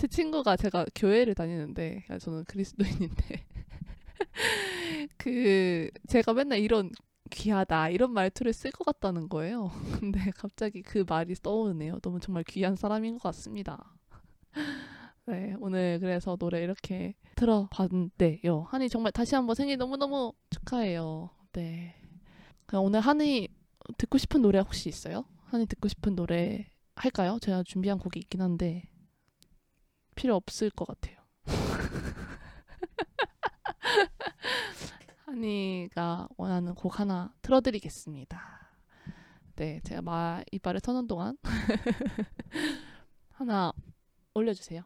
제 친구가 제가 교회를 다니는데 저는 그리스도인인데 그 제가 맨날 이런 귀하다 이런 말투를 쓸 것 같다는 거예요. 근데 갑자기 그 말이 떠오르네요. 너무 정말 귀한 사람인 것 같습니다. 네 오늘 그래서 노래 이렇게 들어봤는데요. 한이 정말 다시 한번 생일 너무 너무 축하해요. 네 그냥 오늘 한이 듣고 싶은 노래 혹시 있어요? 한이 듣고 싶은 노래 할까요? 제가 준비한 곡이 있긴 한데 필요 없을 것 같아요. 한이가 원하는 곡 하나 틀어드리겠습니다. 네, 제가 말 이빨을 터는 동안 하나 올려주세요.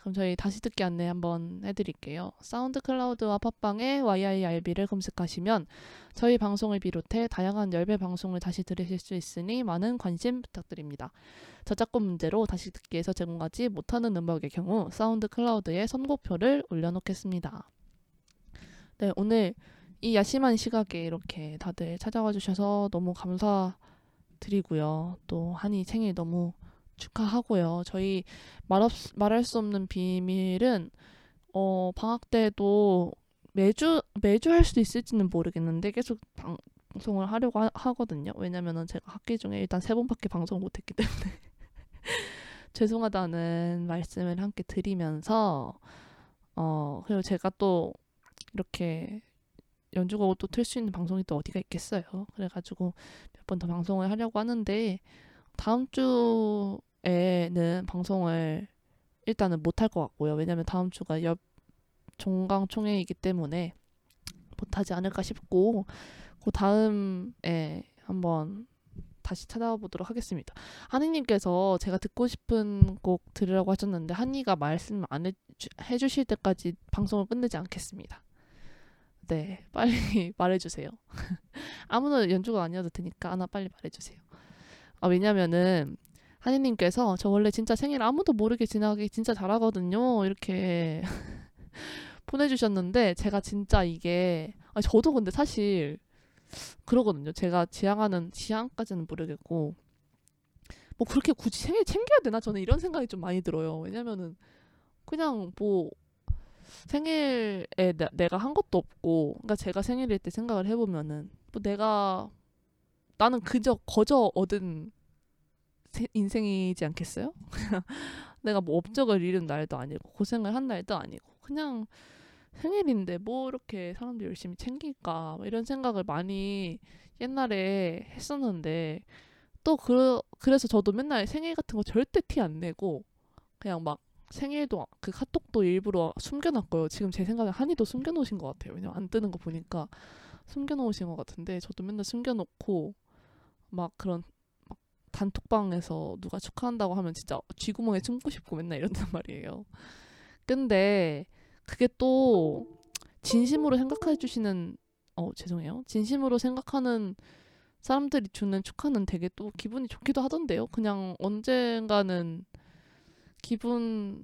네, 그럼 저희 다시 듣기 안내 한번 해드릴게요. 사운드 클라우드와 팟빵에 YIRB를 검색하시면 저희 방송을 비롯해 다양한 열배 방송을 다시 들으실 수 있으니 많은 관심 부탁드립니다. 저작권 문제로 다시 듣기에서 제공하지 못하는 음악의 경우 사운드 클라우드에 선곡표를 올려놓겠습니다. 네, 오늘 이 야심한 시각에 이렇게 다들 찾아와 주셔서 너무 감사드리고요. 또 한이 생일 너무 축하하고요. 저희 말없, 말할 수 없는 비밀은 어, 방학 때도 매주 매주 할수 있을지는 모르겠는데 계속 방송을 하려고 하, 하거든요. 왜냐면은 제가 학기 중에 일단 세 번밖에 방송 못했기 때문에 죄송하다는 말씀을 함께 드리면서 어 그리고 제가 또 이렇게 연주곡을 또 틀 수 있는 방송이 또 어디가 있겠어요. 그래가지고 몇 번 더 방송을 하려고 하는데 다음 주 에는 방송을 일단은 못할 것 같고요. 왜냐면 다음 주가 옆 종강 총회이기 때문에 못하지 않을까 싶고 그 다음에 한번 다시 찾아보도록 하겠습니다. 한이님께서 제가 듣고 싶은 곡 들으라고 하셨는데 한이가 말씀 안 해주, 해주실 때까지 방송을 끝내지 않겠습니다. 네, 빨리 말해주세요. 아무나 연주가 아니어도 되니까 하나 빨리 말해주세요. 아, 왜냐면은 한이님께서 저 원래 진짜 생일 아무도 모르게 지나기 진짜 잘하거든요. 이렇게 보내주셨는데 제가 진짜 이게 아 저도 근데 사실 그러거든요. 제가 지향하는 지향까지는 모르겠고 뭐 그렇게 굳이 생일 챙겨야 되나 저는 이런 생각이 좀 많이 들어요. 왜냐면은 그냥 뭐 생일에 나, 내가 한 것도 없고 그러니까 제가 생일일 때 생각을 해보면은 뭐 내가 나는 그저 거저 얻은 세, 인생이지 않겠어요? 내가 뭐 업적을 이룬 날도 아니고 고생을 한 날도 아니고 그냥 생일인데 뭐 이렇게 사람들 열심히 챙길까 뭐 이런 생각을 많이 옛날에 했었는데 또 그, 그래서 저도 맨날 생일 같은 거 절대 티 안 내고 그냥 막 생일도 그 카톡도 일부러 숨겨놨고요. 지금 제 생각에 한이도 숨겨놓으신 것 같아요. 왜냐면 안 뜨는 거 보니까 숨겨놓으신 것 같은데 저도 맨날 숨겨놓고 막 그런 막 단톡방에서 누가 축하한다고 하면 진짜 쥐구멍에 숨고 싶고 맨날 이런단 말이에요. 근데 그게 또 진심으로 생각해 주시는 어 죄송해요. 진심으로 생각하는 사람들이 주는 축하는 되게 또 기분이 좋기도 하던데요. 그냥 언젠가는 기분이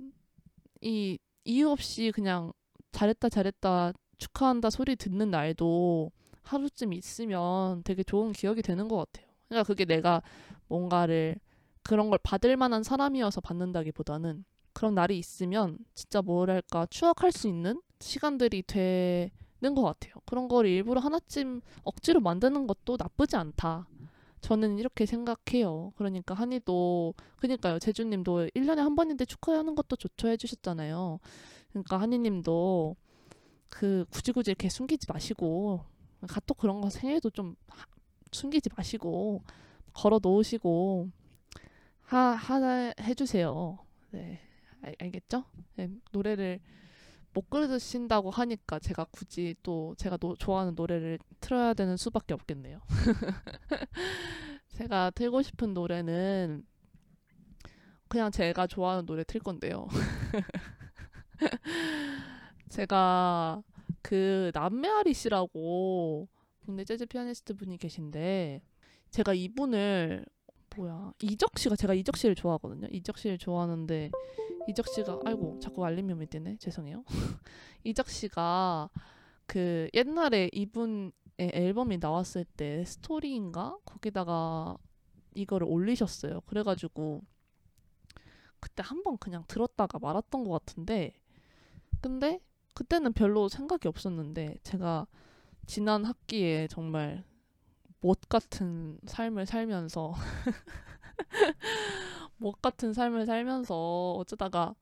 이유 없이 그냥 잘했다 잘했다 축하한다 소리 듣는 날도 하루쯤 있으면 되게 좋은 기억이 되는 것 같아요. 그러니까 그게 내가 뭔가를 그런 걸 받을 만한 사람이어서 받는다기보다는 그런 날이 있으면 진짜 뭐랄까 추억할 수 있는 시간들이 되는 것 같아요. 그런 걸 일부러 하나쯤 억지로 만드는 것도 나쁘지 않다. 저는 이렇게 생각해요. 그러니까 한이도 그러니까요. 제주님도 1년에 한 번인데 축하하는 것도 좋죠 해주셨잖아요. 그러니까 한이님도 그 굳이 굳이 이렇게 숨기지 마시고 가톡 그런 거 생일도 좀 하- 숨기지 마시고 걸어 놓으시고 하, 하 해주세요. 네, 알, 알겠죠? 네, 노래를 못 들으신다고 하니까 제가 굳이 또 제가 노, 좋아하는 노래를 틀어야 되는 수밖에 없겠네요. 제가 틀고 싶은 노래는 그냥 제가 좋아하는 노래 틀 건데요. 제가 그 남메아리 씨라고 국내 재즈 피아니스트 분이 계신데 제가 이분을 뭐야 이적 씨가 제가 이적 씨를 좋아하거든요. 이적 씨를 좋아하는데 이적 씨가 아이고 자꾸 알림이 오면 뜨네 죄송해요. 이적 씨가 그 옛날에 이분의 앨범이 나왔을 때 스토리인가 거기다가 이거를 올리셨어요. 그래가지고 그때 한 번 그냥 들었다가 말았던 것 같은데 근데 그때는 별로 생각이 없었는데 제가 지난 학기에 정말 못 같은 삶을 살면서 못 같은 삶을 살면서 어쩌다가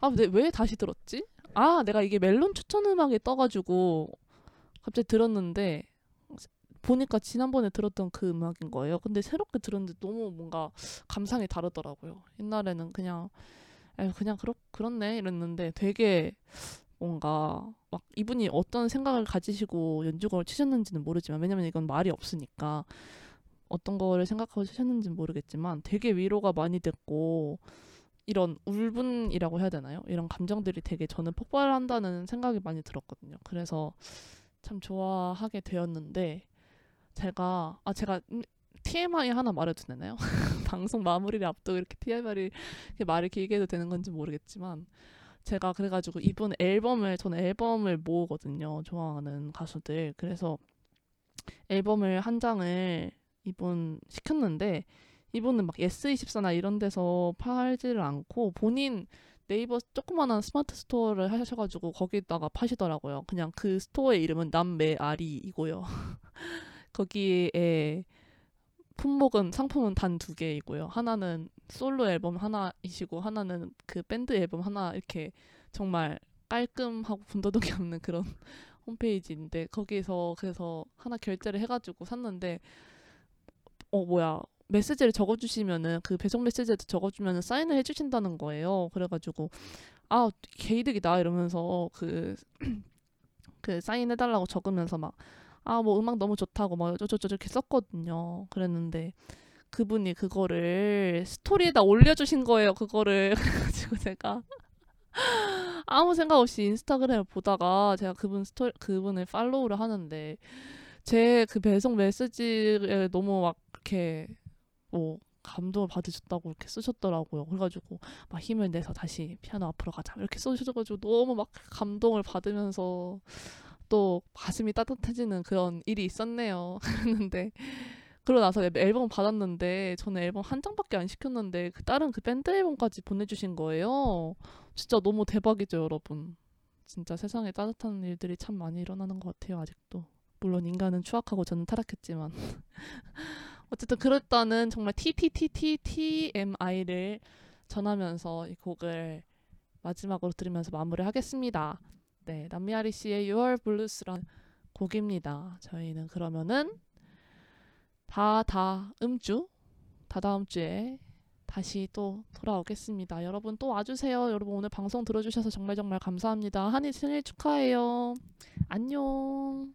아, 내, 왜 다시 들었지? 아, 내가 이게 멜론 추천 음악에 떠가지고 갑자기 들었는데 보니까 지난번에 들었던 그 음악인 거예요. 근데 새롭게 들었는데 너무 뭔가 감상이 다르더라고요. 옛날에는 그냥 에 그냥 그렇 그렇네 이랬는데 되게 뭔가 막 이분이 어떤 생각을 가지시고 연주곡을 치셨는지는 모르지만 왜냐면 이건 말이 없으니까 어떤 거를 생각하고 치셨는지는 모르겠지만 되게 위로가 많이 됐고 이런 울분이라고 해야 되나요? 이런 감정들이 되게 저는 폭발한다는 생각이 많이 들었거든요. 그래서 참 좋아하게 되었는데 제가 아 제가 음, TMI 하나 말해도 되나요? 방송 마무리를 앞두고 이렇게 TMI를 이렇게 말을 길게 해도 되는 건지 모르겠지만 제가 그래가지고 이분 앨범을 저는 앨범을 모으거든요. 좋아하는 가수들. 그래서 앨범을 한 장을 이분 시켰는데 이분은 막 예스24나 이런 데서 팔지를 않고 본인 네이버 조그만한 스마트 스토어를 하셔가지고 거기다가 파시더라고요. 그냥 그 스토어의 이름은 남메아리이고요. 거기에 품목은 상품은 단 두 개이고요. 하나는 솔로 앨범 하나이시고 하나는 그 밴드 앨범 하나 이렇게 정말 깔끔하고 군더더기 없는 그런 홈페이지인데 거기서 그래서 하나 결제를 해가지고 샀는데 어 뭐야 메시지를 적어주시면은 그 배송 메시지에도 적어주면은 사인을 해주신다는 거예요. 그래가지고 아 개이득이다 이러면서 그 그 사인 해달라고 적으면서 막 아 뭐 음악 너무 좋다고 막 어쩌저쩌 이렇게 썼거든요. 그랬는데 그분이 그거를 스토리에다 올려주신 거예요. 그거를 그래가지고 제가 아무 생각 없이 인스타그램을 보다가 제가 그분 스토리 그분을 팔로우를 하는데 제 그 배송 메시지에 너무 막 이렇게 뭐 감동을 받으셨다고 이렇게 쓰셨더라고요. 그래가지고 막 힘을 내서 다시 피아노 앞으로 가자 이렇게 써주셔가지고 너무 막 감동을 받으면서 또 가슴이 따뜻해지는 그런 일이 있었네요. 그랬는데 그러고 나서 앨범 받았는데 저는 앨범 한 장밖에 안 시켰는데 그 다른 그 밴드 앨범까지 보내주신 거예요. 진짜 너무 대박이죠, 여러분. 진짜 세상에 따뜻한 일들이 참 많이 일어나는 것 같아요, 아직도. 물론 인간은 추악하고 저는 타락했지만. 어쨌든 그랬다는 정말 TTTTTMI를 전하면서 이 곡을 마지막으로 들으면서 마무리하겠습니다. 네, 남미아리 씨의 6월 블루스라는 곡입니다. 저희는 그러면은 다 다음 주, 다다음 주에 다시 또 돌아오겠습니다. 여러분 또 와주세요. 여러분 오늘 방송 들어주셔서 정말 정말 감사합니다. 한이 생일 축하해요. 안녕.